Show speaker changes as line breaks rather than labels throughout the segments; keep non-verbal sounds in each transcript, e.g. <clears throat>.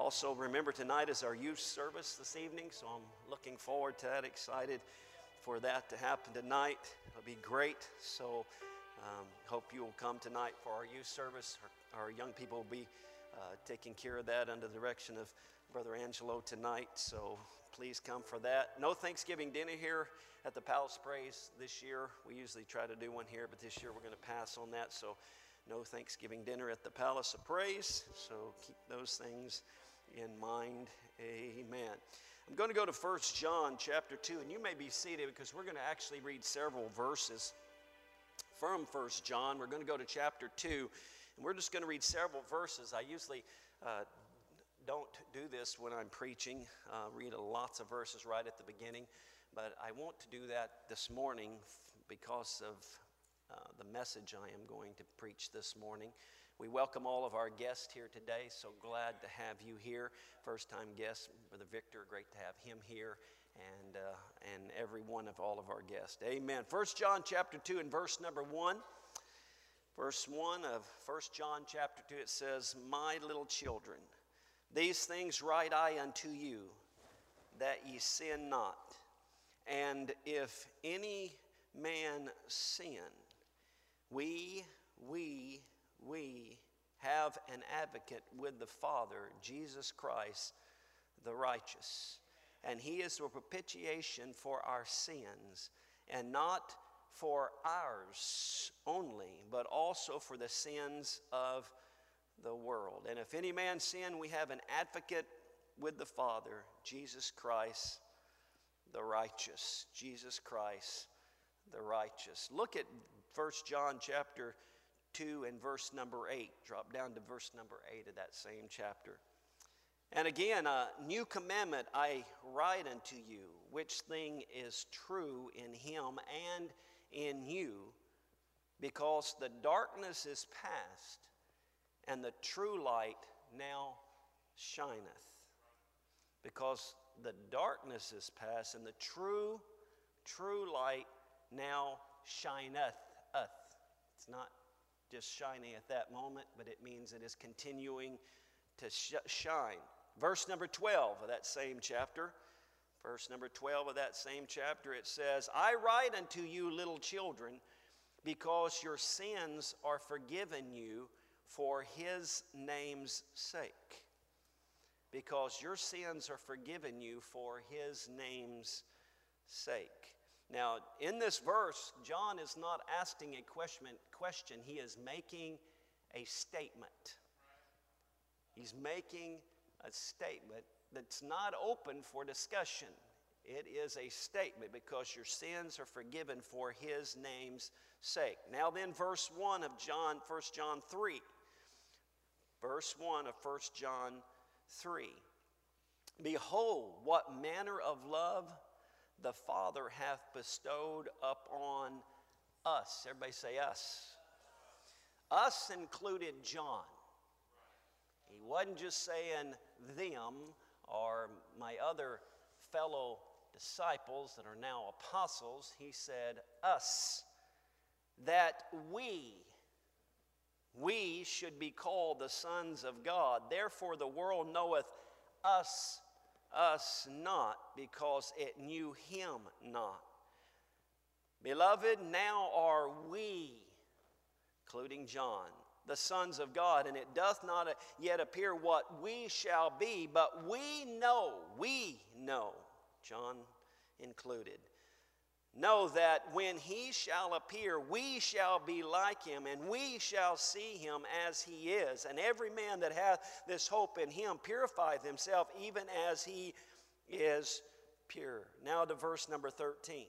Also, remember tonight is our youth service this evening, so I'm looking forward to that, excited for that to happen tonight. It'll be great. So, um, hope you will come tonight for our youth service. Our, our young people will be uh, taking care of that under the direction of Brother Angelo tonight. So, please come for that. No Thanksgiving dinner here at the Palace Praise this year. We usually try to do one here, but this year we're going to pass on that. So, no Thanksgiving dinner at the Palace of Praise. So, keep those things in mind. Amen. I'm going to go to 1 John chapter 2, and you may be seated because we're going to actually read several verses from 1 John. We're going to go to chapter 2, and we're just going to read several verses. I usually uh, don't do this when I'm preaching, uh, read lots of verses right at the beginning, but I want to do that this morning because of uh, the message I am going to preach this morning. We welcome all of our guests here today. So glad to have you here. First time guest, Brother Victor, great to have him here and, uh, and every one of all of our guests. Amen. First John chapter 2 and verse number 1. Verse 1 of First John chapter 2, it says, My little children, these things write I unto you, that ye sin not. And if any man sin, we, we, we have an advocate with the Father, Jesus Christ, the righteous. And he is the propitiation for our sins, and not for ours only, but also for the sins of the world. And if any man sin, we have an advocate with the Father, Jesus Christ, the righteous. Jesus Christ, the righteous. Look at 1 John chapter 2 and verse number 8. Drop down to verse number 8 of that same chapter. And again, a new commandment I write unto you, which thing is true in him and in you, because the darkness is past, and the true light now shineth. Because the darkness is past, and the true, true light now shineth. It's not just shining at that moment, but it means it is continuing to sh- shine. Verse number 12 of that same chapter, verse number 12 of that same chapter, it says, I write unto you, little children, because your sins are forgiven you for his name's sake. Because your sins are forgiven you for his name's sake. Now, in this verse, John is not asking a question, question, he is making a statement. He's making a statement that's not open for discussion. It is a statement because your sins are forgiven for his name's sake. Now then verse 1 of John 1 John 3. Verse 1 of 1 John 3. Behold what manner of love the Father hath bestowed upon us. Everybody say us. Us included John. He wasn't just saying them or my other fellow disciples that are now apostles. He said us. That we, we should be called the sons of God. Therefore, the world knoweth us us not because it knew him not. Beloved, now are we, including John, the sons of God, and it doth not yet appear what we shall be, but we know, we know, John included, know that when he shall appear, we shall be like him, and we shall see him as he is. And every man that hath this hope in him purifieth himself, even as he is pure. Now to verse number 13.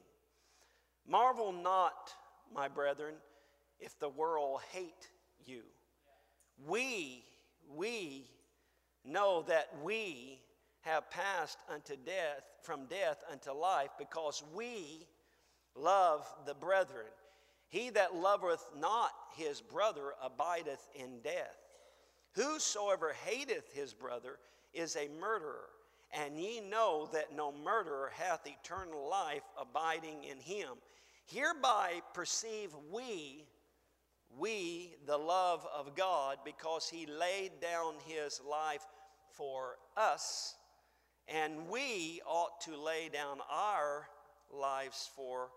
Marvel not, my brethren, if the world hate you. We, we know that we have passed unto death, from death unto life, because we love the brethren. He that loveth not his brother abideth in death. Whosoever hateth his brother is a murderer, and ye know that no murderer hath eternal life abiding in him. Hereby perceive we, we the love of God, because he laid down his life for us, and we ought to lay down our lives for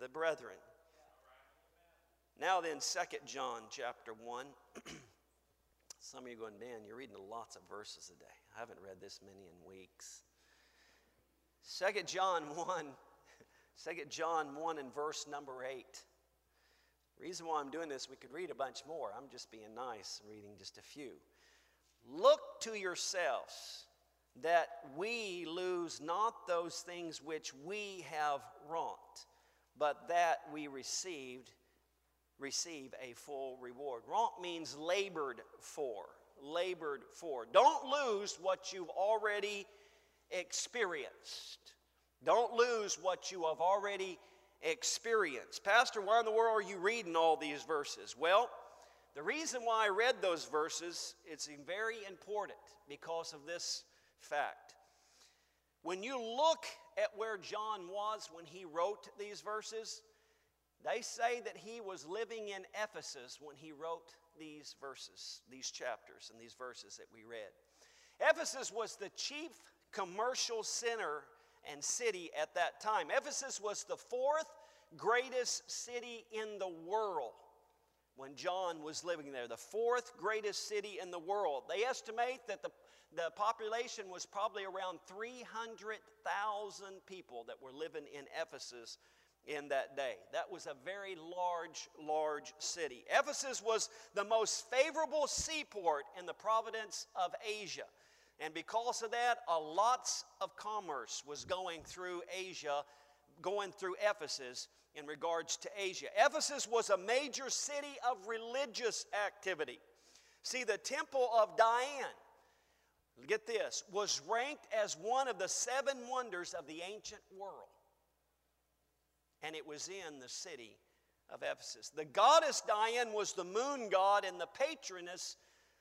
the brethren. Now then, 2 John chapter 1. <clears throat> Some of you going, man, you're reading lots of verses a day. I haven't read this many in weeks. 2 John 1, <laughs> 2 John 1 and verse number 8. The reason why I'm doing this, we could read a bunch more. I'm just being nice and reading just a few. Look to yourselves that we lose not those things which we have wrought, but that we received receive a full reward. Wrought means labored for, labored for. Don't lose what you've already experienced. Don't lose what you have already experienced. Pastor, why in the world are you reading all these verses? Well, the reason why I read those verses, it's very important because of this fact. When you look at where John was when he wrote these verses, they say that he was living in Ephesus when he wrote these verses, these chapters, and these verses that we read. Ephesus was the chief commercial center and city at that time. Ephesus was the fourth greatest city in the world when John was living there, the fourth greatest city in the world. They estimate that the, the population was probably around 300,000 people that were living in Ephesus in that day. That was a very large, large city. Ephesus was the most favorable seaport in the province of Asia. And because of that, a lots of commerce was going through Asia, going through Ephesus in regards to Asia. Ephesus was a major city of religious activity. See, the temple of Diane, get this, was ranked as one of the seven wonders of the ancient world. And it was in the city of Ephesus. The goddess Diane was the moon god and the patroness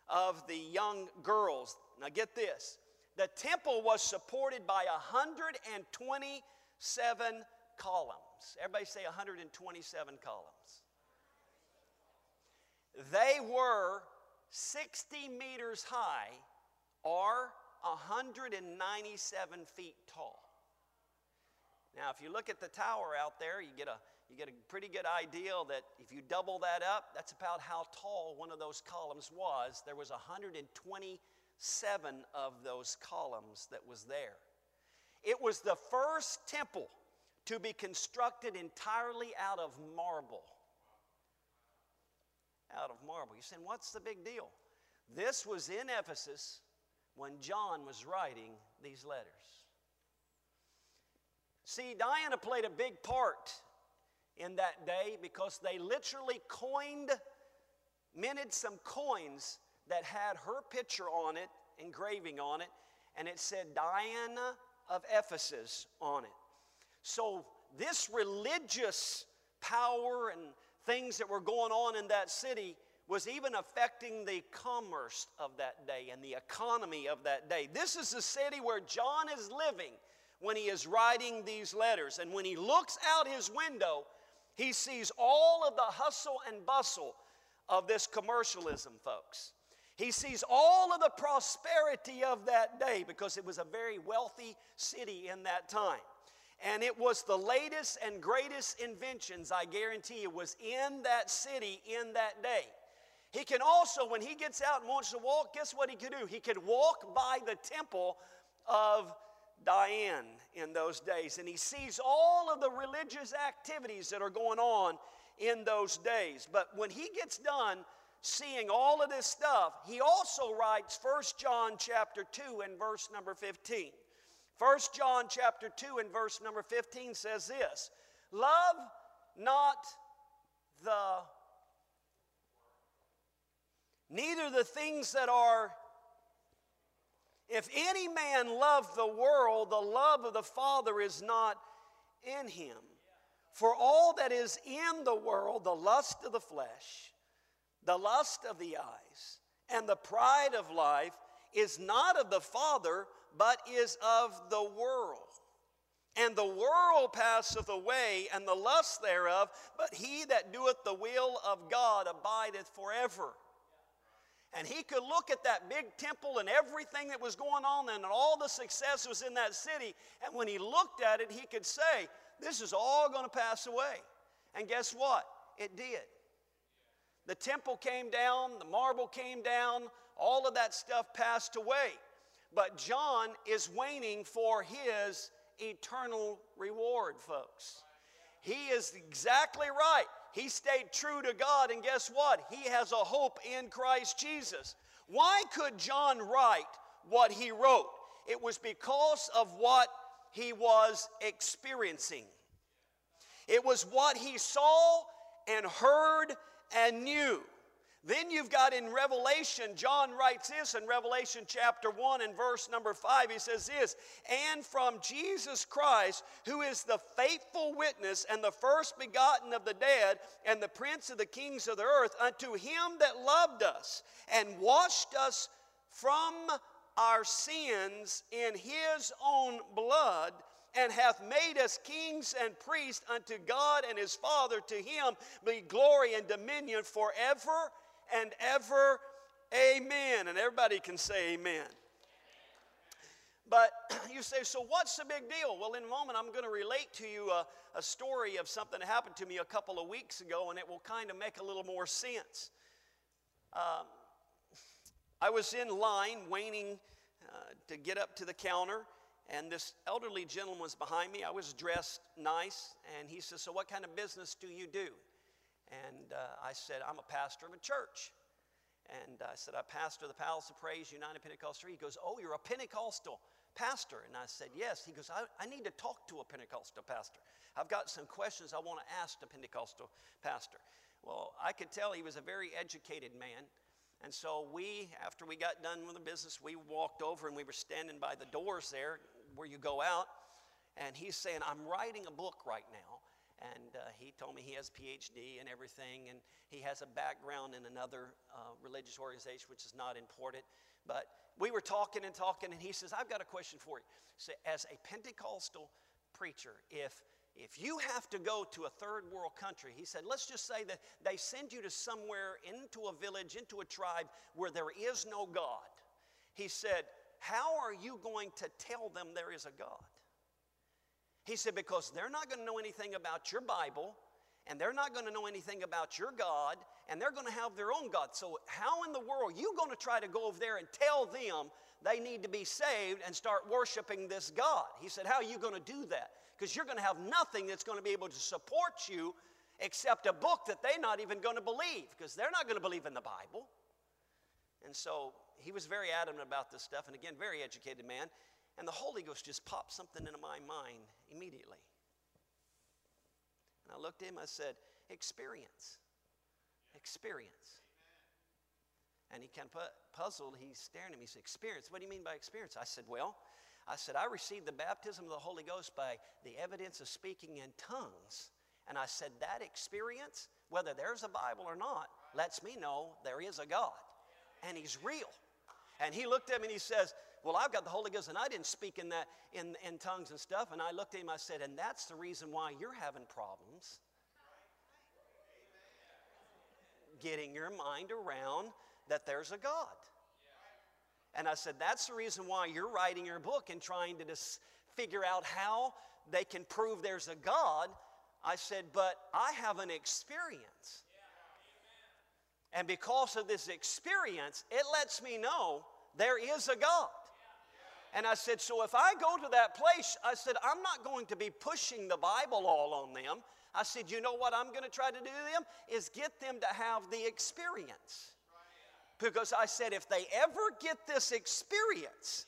of the young girls. Now, get this the temple was supported by 127 columns. Everybody say 127 columns. They were 60 meters high or 197 feet tall. Now, if you look at the tower out there, you get a you get a pretty good idea that if you double that up, that's about how tall one of those columns was. There was 127 of those columns that was there. It was the first temple to be constructed entirely out of marble. Out of marble. You're saying, what's the big deal? This was in Ephesus when John was writing these letters. See, Diana played a big part in that day because they literally coined, minted some coins that had her picture on it, engraving on it, and it said Diana of Ephesus on it. So, this religious power and things that were going on in that city was even affecting the commerce of that day and the economy of that day. This is the city where John is living when he is writing these letters. And when he looks out his window, he sees all of the hustle and bustle of this commercialism, folks. He sees all of the prosperity of that day because it was a very wealthy city in that time. And it was the latest and greatest inventions, I guarantee you, was in that city in that day. He can also, when he gets out and wants to walk, guess what he could do? He could walk by the temple of Diane in those days, and he sees all of the religious activities that are going on in those days. But when he gets done seeing all of this stuff, he also writes 1 John chapter 2 and verse number 15. 1 John chapter 2 and verse number 15 says this Love not the neither the things that are if any man love the world, the love of the Father is not in him. For all that is in the world, the lust of the flesh, the lust of the eyes, and the pride of life, is not of the Father, but is of the world. And the world passeth away, and the lust thereof, but he that doeth the will of God abideth forever. And he could look at that big temple and everything that was going on and all the success was in that city. And when he looked at it, he could say, This is all going to pass away. And guess what? It did. The temple came down, the marble came down, all of that stuff passed away. But John is waiting for his eternal reward, folks. He is exactly right. He stayed true to God, and guess what? He has a hope in Christ Jesus. Why could John write what he wrote? It was because of what he was experiencing. It was what he saw and heard and knew. Then you've got in Revelation, John writes this in Revelation chapter 1 and verse number 5. He says this, and from Jesus Christ, who is the faithful witness and the first begotten of the dead and the prince of the kings of the earth, unto him that loved us and washed us from our sins in his own blood and hath made us kings and priests unto God and his Father. To him be glory and dominion forever and ever. Amen. And everybody can say amen. But <clears throat> you say, so what's the big deal? Well, in a moment, I'm going to relate to you a, a, story of something that happened to me a couple of weeks ago, and it will kind of make a little more sense. Um, I was in line waiting uh, to get up to the counter, and this elderly gentleman was behind me. I was dressed nice, and he says, So, what kind of business do you do? And uh, I said, I'm a pastor of a church. And I said, I pastor the Palace of Praise United Pentecostal. He goes, Oh, you're a Pentecostal pastor. And I said, Yes. He goes, I, I need to talk to a Pentecostal pastor. I've got some questions I want to ask the Pentecostal pastor. Well, I could tell he was a very educated man. And so we, after we got done with the business, we walked over and we were standing by the doors there where you go out. And he's saying, I'm writing a book right now and uh, he told me he has phd and everything and he has a background in another uh, religious organization which is not important. But we were talking and talking and he says i've got a question for you. So as a pentecostal preacher if if you have to go to a third world country he said let's just say that they send you to somewhere into a village into a tribe where there is no god. He said how are you going to tell them there is a god he said, because they're not going to know anything about your Bible, and they're not going to know anything about your God, and they're going to have their own God. So, how in the world you going to try to go over there and tell them they need to be saved and start worshiping this God? He said, How are you going to do that? Because you're going to have nothing that's going to be able to support you except a book that they're not even going to believe, because they're not going to believe in the Bible. And so he was very adamant about this stuff, and again, very educated man. And the Holy Ghost just popped something into my mind immediately. And I looked at him, I said, Experience. Experience. And he kind of puzzled. He's staring at me. He said, Experience. What do you mean by experience? I said, Well, I said, I received the baptism of the Holy Ghost by the evidence of speaking in tongues. And I said, That experience, whether there's a Bible or not, lets me know there is a God. And He's real. And he looked at me and he says, well, I've got the Holy Ghost, and I didn't speak in that in, in tongues and stuff. And I looked at him, I said, and that's the reason why you're having problems. Getting your mind around that there's a God. And I said, that's the reason why you're writing your book and trying to just figure out how they can prove there's a God. I said, but I have an experience. And because of this experience, it lets me know there is a God. And I said, So if I go to that place, I said, I'm not going to be pushing the Bible all on them. I said, You know what I'm going to try to do to them? Is get them to have the experience. Because I said, if they ever get this experience,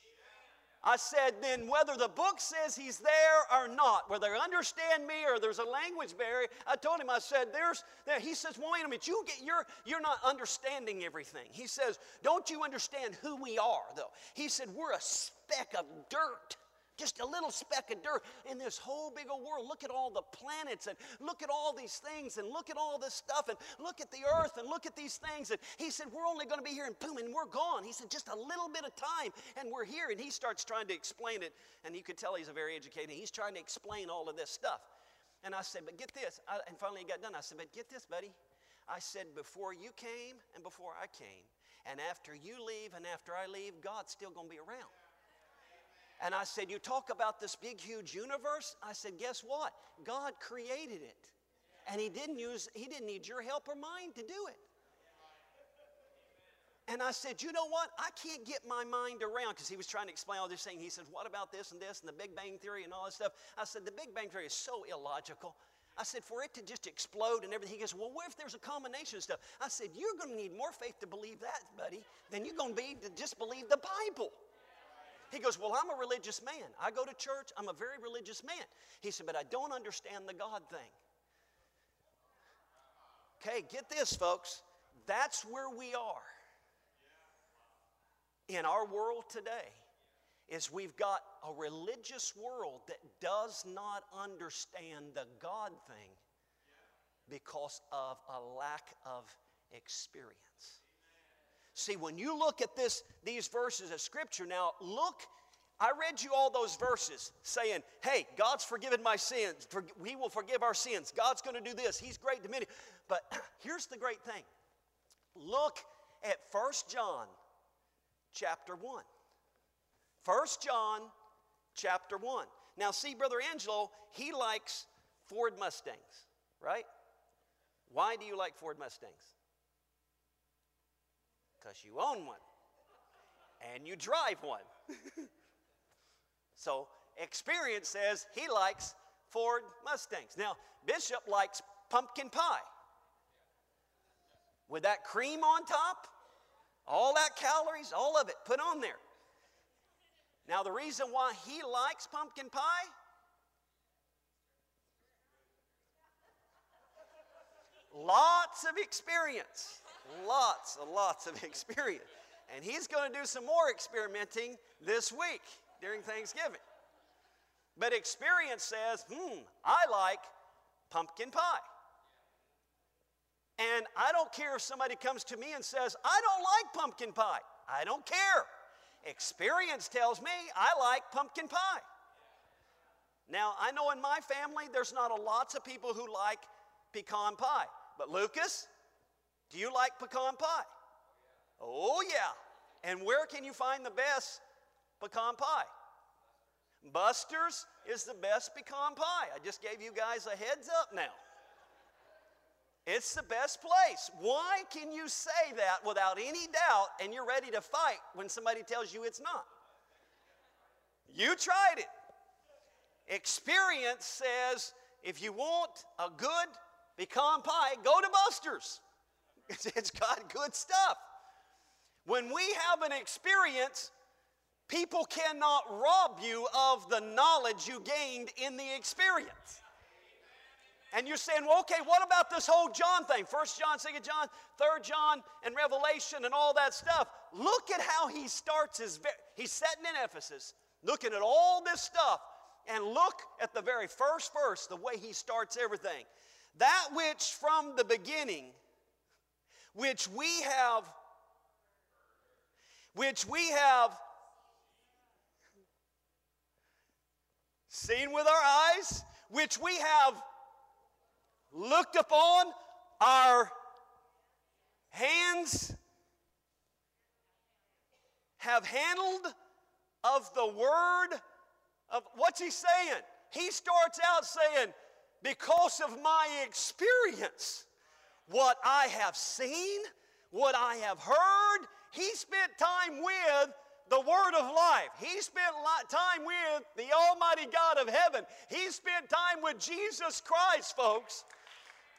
I said, then whether the book says he's there or not, whether they understand me or there's a language barrier, I told him, I said, there's, there. he says, well, wait a minute, you get, you're, you're not understanding everything. He says, don't you understand who we are, though? He said, we're a speck of dirt. Just a little speck of dirt in this whole big old world. Look at all the planets and look at all these things and look at all this stuff and look at the earth and look at these things. And he said, We're only going to be here and boom, and we're gone. He said, Just a little bit of time and we're here. And he starts trying to explain it. And you could tell he's a very educated. He's trying to explain all of this stuff. And I said, But get this. I, and finally he got done. I said, But get this, buddy. I said, Before you came and before I came, And after you leave and after I leave, God's still going to be around. And I said, You talk about this big, huge universe? I said, Guess what? God created it. And He didn't use, He didn't need your help or mine to do it. And I said, you know what? I can't get my mind around because he was trying to explain all this thing. He said, what about this and this and the Big Bang Theory and all this stuff? I said, the Big Bang Theory is so illogical. I said, for it to just explode and everything. He goes, well, what if there's a combination of stuff? I said, you're going to need more faith to believe that, buddy, than you're going to be to just believe the Bible. He goes, Well, I'm a religious man. I go to church. I'm a very religious man. He said, But I don't understand the God thing. Okay, get this, folks. That's where we are in our world today is we've got a religious world that does not understand the God thing because of a lack of experience. See, when you look at this, these verses of Scripture, now look, I read you all those verses saying, hey, God's forgiven my sins. For, he will forgive our sins. God's going to do this. He's great to many. But <clears throat> here's the great thing. Look at First John chapter 1. 1 John chapter 1. Now, see, Brother Angelo, he likes Ford Mustangs, right? Why do you like Ford Mustangs? Because you own one and you drive one. <laughs> so, experience says he likes Ford Mustangs. Now, Bishop likes pumpkin pie with that cream on top. All that calories, all of it, put on there. Now, the reason why he likes pumpkin pie lots of experience. Lots and lots of <laughs> experience. And he's going to do some more experimenting this week during Thanksgiving. But experience says, hmm, I like pumpkin pie. And I don't care if somebody comes to me and says, I don't like pumpkin pie. I don't care. Experience tells me I like pumpkin pie. Now, I know in my family there's not a lots of people who like pecan pie. But Lucas, do you like pecan pie? Oh, yeah. And where can you find the best pecan pie? Buster's is the best pecan pie. I just gave you guys a heads up now. It's the best place. Why can you say that without any doubt and you're ready to fight when somebody tells you it's not? You tried it. Experience says if you want a good pecan pie, go to Buster's. It's got good stuff. When we have an experience, people cannot rob you of the knowledge you gained in the experience. And you're saying, well, okay, what about this whole John thing? First John, Second John, Third John, and Revelation, and all that stuff. Look at how he starts his. He's setting in Ephesus, looking at all this stuff, and look at the very first verse, the way he starts everything. That which from the beginning, which we have, which we have seen with our eyes, which we have looked upon our hands have handled of the word of what's he saying? He starts out saying, because of my experience, what I have seen, what I have heard, he spent time with the Word of life. He spent time with the Almighty God of heaven. He spent time with Jesus Christ, folks.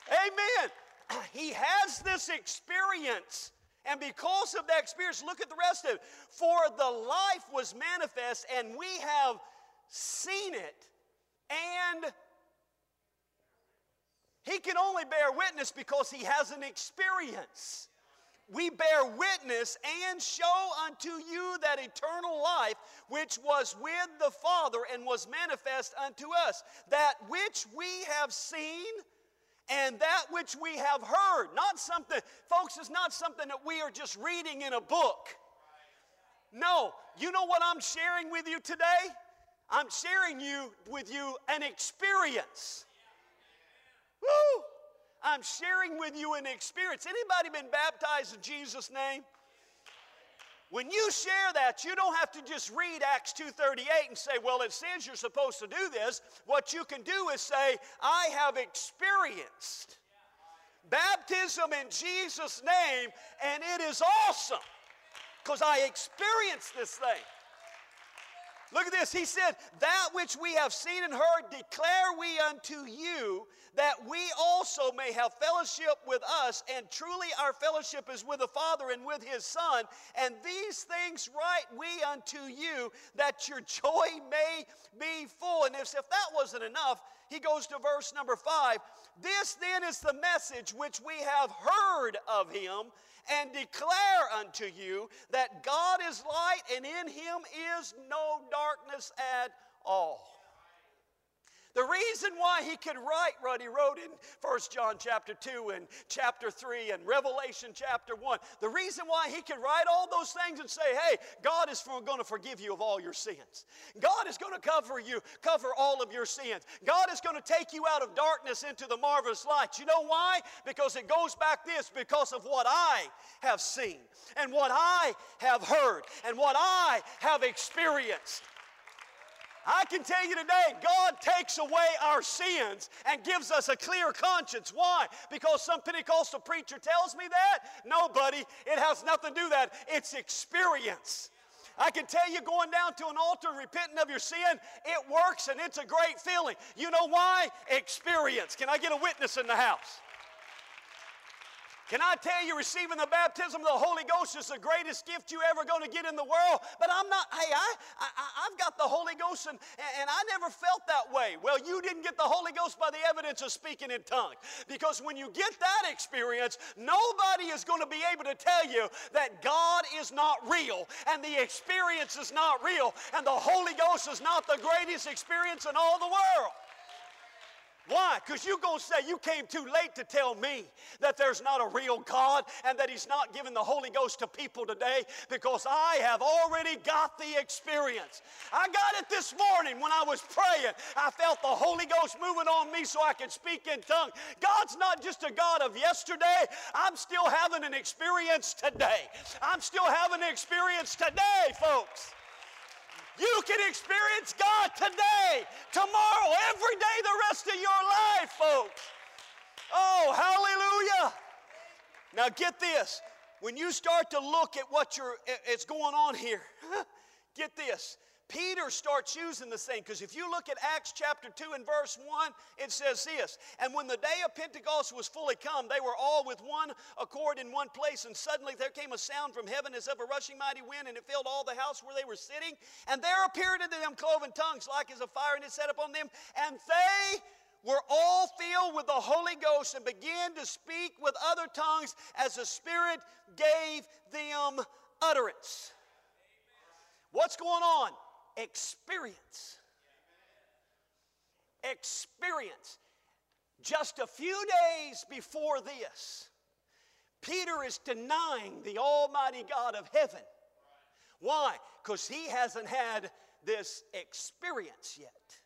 Amen. <clears throat> He has this experience. And because of that experience, look at the rest of it. For the life was manifest, and we have seen it. And he can only bear witness because he has an experience. We bear witness and show unto you that eternal life which was with the Father and was manifest unto us. That which we have seen and that which we have heard. Not something, folks, it's not something that we are just reading in a book. No, you know what I'm sharing with you today? I'm sharing you with you an experience. Woo! I'm sharing with you an experience. Anybody been baptized in Jesus' name? When you share that, you don't have to just read Acts 2:38 and say, "Well, it says you're supposed to do this." What you can do is say, "I have experienced baptism in Jesus name and it is awesome because I experienced this thing." Look at this. He said, That which we have seen and heard declare we unto you, that we also may have fellowship with us. And truly our fellowship is with the Father and with his Son. And these things write we unto you, that your joy may be full. And if, if that wasn't enough, he goes to verse number five. This then is the message which we have heard of him and declare unto you that God is light and in him is no darkness at all. The reason why he could write what he wrote in 1 John chapter 2 and chapter 3 and Revelation chapter 1, the reason why he could write all those things and say, hey, God is going to forgive you of all your sins. God is going to cover you, cover all of your sins. God is going to take you out of darkness into the marvelous light. You know why? Because it goes back this because of what I have seen and what I have heard and what I have experienced. I can tell you today, God takes away our sins and gives us a clear conscience. Why? Because some Pentecostal preacher tells me that? No, buddy, it has nothing to do that. It's experience. I can tell you going down to an altar repenting of your sin, it works and it's a great feeling. You know why? Experience. Can I get a witness in the house? Can I tell you, receiving the baptism of the Holy Ghost is the greatest gift you ever going to get in the world? But I'm not, hey, I, I, have got the Holy Ghost and, and I never felt that way. Well, you didn't get the Holy Ghost by the evidence of speaking in tongues. Because when you get that experience, nobody is going to be able to tell you that God is not real and the experience is not real and the Holy Ghost is not the greatest experience in all the world. Why? Because you're going to say you came too late to tell me that there's not a real God and that He's not giving the Holy Ghost to people today because I have already got the experience. I got it this morning when I was praying. I felt the Holy Ghost moving on me so I could speak in tongues. God's not just a God of yesterday, I'm still having an experience today. I'm still having an experience today, folks. You can experience God today, tomorrow, every day, the rest of your life, folks. Oh, hallelujah. Now get this. When you start to look at what you're, it's going on here, <laughs> get this. Peter starts using the same because if you look at Acts chapter 2 and verse 1, it says this And when the day of Pentecost was fully come, they were all with one accord in one place, and suddenly there came a sound from heaven as of a rushing mighty wind, and it filled all the house where they were sitting. And there appeared unto them cloven tongues like as a fire, and it set upon them, and they were all filled with the Holy Ghost and began to speak with other tongues as the Spirit gave them utterance. What's going on? experience. Experience. Just a few days before this, Peter is denying the Almighty God of heaven. Why? Because he hasn't had this experience yet.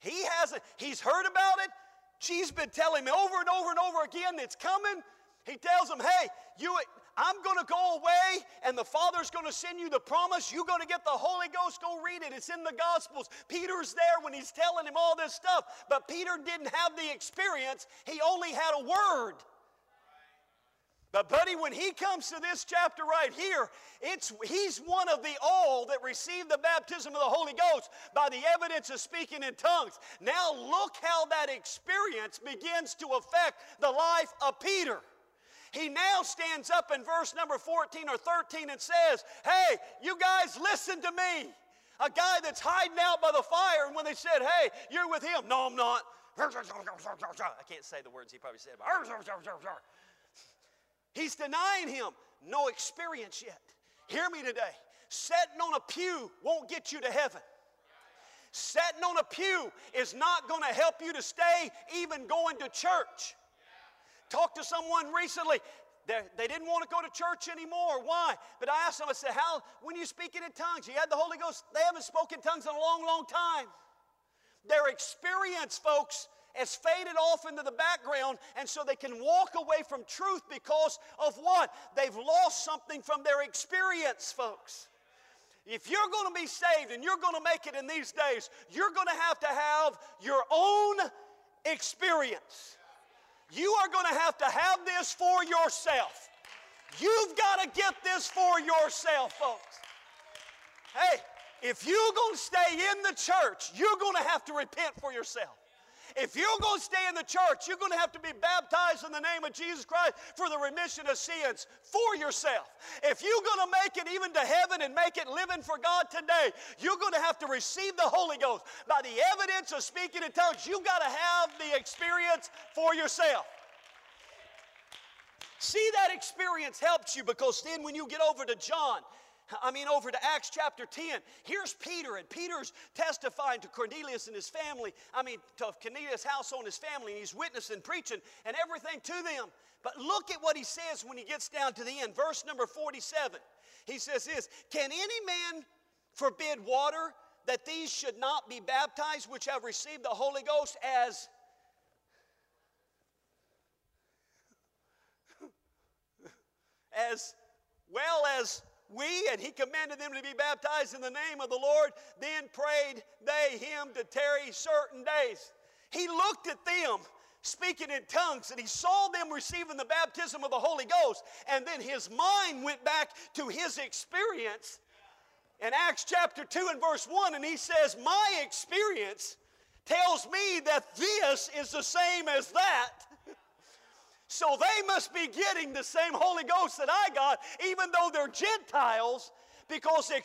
He hasn't, he's heard about it. She's been telling me over and over and over again it's coming. He tells him, hey, you, I'm going to go away and the Father's going to send you the promise. You're going to get the Holy Ghost. Go read it. It's in the Gospels. Peter's there when he's telling him all this stuff. But Peter didn't have the experience, he only had a word. But, buddy, when he comes to this chapter right here, it's, he's one of the all that received the baptism of the Holy Ghost by the evidence of speaking in tongues. Now, look how that experience begins to affect the life of Peter. He now stands up in verse number 14 or 13 and says, Hey, you guys, listen to me. A guy that's hiding out by the fire, and when they said, Hey, you're with him, no, I'm not. <laughs> I can't say the words he probably said. <laughs> <laughs> He's denying him. No experience yet. Hear me today. Sitting on a pew won't get you to heaven. Sitting on a pew is not going to help you to stay even going to church. Talked to someone recently. They're, they did not want to go to church anymore. Why? But I asked them, I said, How, when you speaking in tongues, you had the Holy Ghost, they haven't spoken tongues in a long, long time. Their experience, folks, has faded off into the background, and so they can walk away from truth because of what? They've lost something from their experience, folks. If you're going to be saved and you're going to make it in these days, you're going to have to have your own experience. You are going to have to have this for yourself. You've got to get this for yourself, folks. Hey, if you're going to stay in the church, you're going to have to repent for yourself. If you're going to stay in the church, you're going to have to be baptized in the name of Jesus Christ for the remission of sins for yourself. If you're going to make it even to heaven and make it living for God today, you're going to have to receive the Holy Ghost by the evidence of speaking in tongues. You've got to have the experience for yourself. See, that experience helps you because then when you get over to John, I mean, over to Acts chapter 10. Here's Peter, and Peter's testifying to Cornelius and his family. I mean, to Cornelius' household and his family, and he's witnessing, preaching, and everything to them. But look at what he says when he gets down to the end. Verse number 47. He says this Can any man forbid water that these should not be baptized, which have received the Holy Ghost as <laughs> as well as we, and he commanded them to be baptized in the name of the Lord. Then prayed they him to tarry certain days. He looked at them speaking in tongues and he saw them receiving the baptism of the Holy Ghost. And then his mind went back to his experience in Acts chapter 2 and verse 1. And he says, My experience tells me that this is the same as that. So they must be getting the same Holy Ghost that I got, even though they're Gentiles, because